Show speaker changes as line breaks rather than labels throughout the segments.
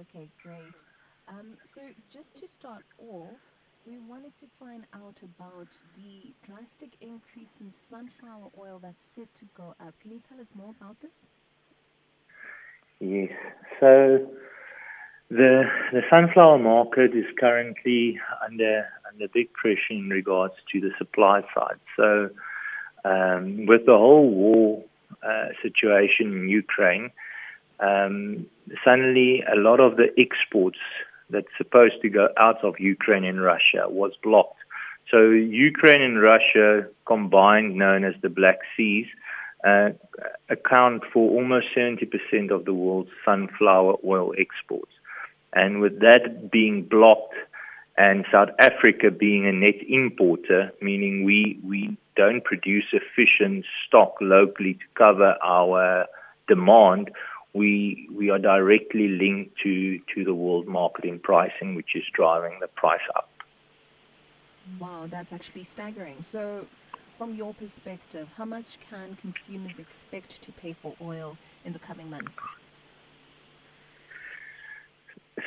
Okay, great. Um, so just to start off, we wanted to find out about the drastic increase in sunflower oil that's set to go up. Can you tell us more about this?
Yes. So the the sunflower market is currently under under big pressure in regards to the supply side. So um, with the whole war uh, situation in Ukraine, um, suddenly a lot of the exports that's supposed to go out of Ukraine and Russia was blocked. So Ukraine and Russia combined, known as the Black Seas, uh, account for almost 70% of the world's sunflower oil exports. And with that being blocked and South Africa being a net importer, meaning we, we don't produce sufficient stock locally to cover our demand, we we are directly linked to to the world marketing pricing, which is driving the price up.
Wow, that's actually staggering. So, from your perspective, how much can consumers expect to pay for oil in the coming months?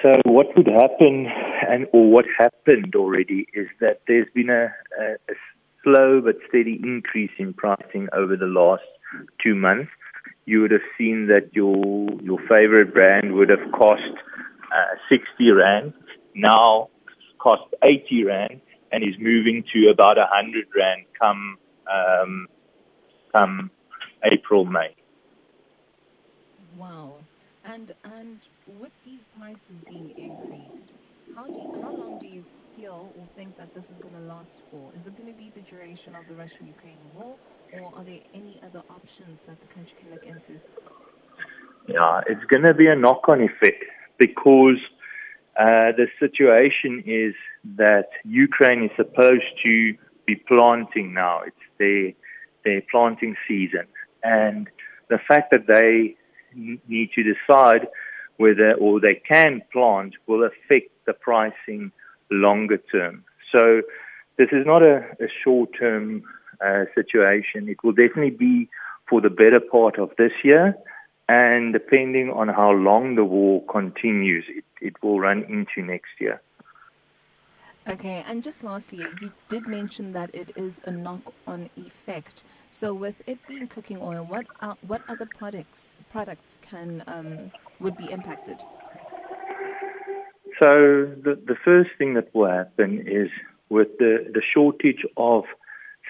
So, what would happen, and or what happened already, is that there's been a, a, a slow but steady increase in pricing over the last two months you would have seen that your your favorite brand would have cost uh, 60 rand, now cost 80 rand, and is moving to about 100 rand come um, come April May.
Wow, and and with these prices being increased, how do you, how long do you feel or think that this is going to last for? Is it going to be the duration of the Russian-Ukraine war? or are there any other options that the country can look into?
Yeah, it's going to be a knock on effect because uh, the situation is that Ukraine is supposed to be planting now. It's their, their planting season. And the fact that they need to decide whether or they can plant will affect the pricing longer term. So this is not a, a short term uh, situation. It will definitely be for the better part of this year, and depending on how long the war continues, it, it will run into next year.
Okay, and just lastly, you did mention that it is a knock-on effect. So, with it being cooking oil, what are, what other products products can um, would be impacted?
So, the the first thing that will happen is with the the shortage of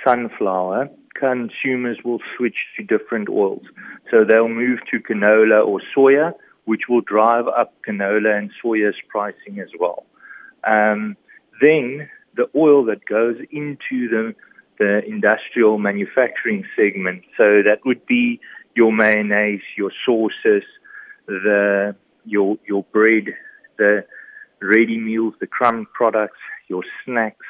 sunflower, consumers will switch to different oils. So they'll move to canola or soya, which will drive up canola and soya's pricing as well. Um, then the oil that goes into the, the industrial manufacturing segment, so that would be your mayonnaise, your sauces, the your your bread, the ready meals, the crumb products, your snacks,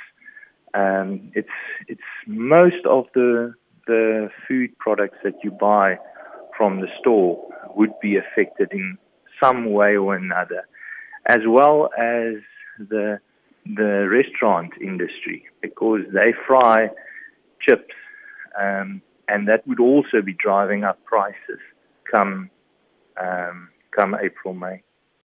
um, it's it's most of the the food products that you buy from the store would be affected in some way or another, as well as the the restaurant industry because they fry chips, um, and that would also be driving up prices come um, come April May.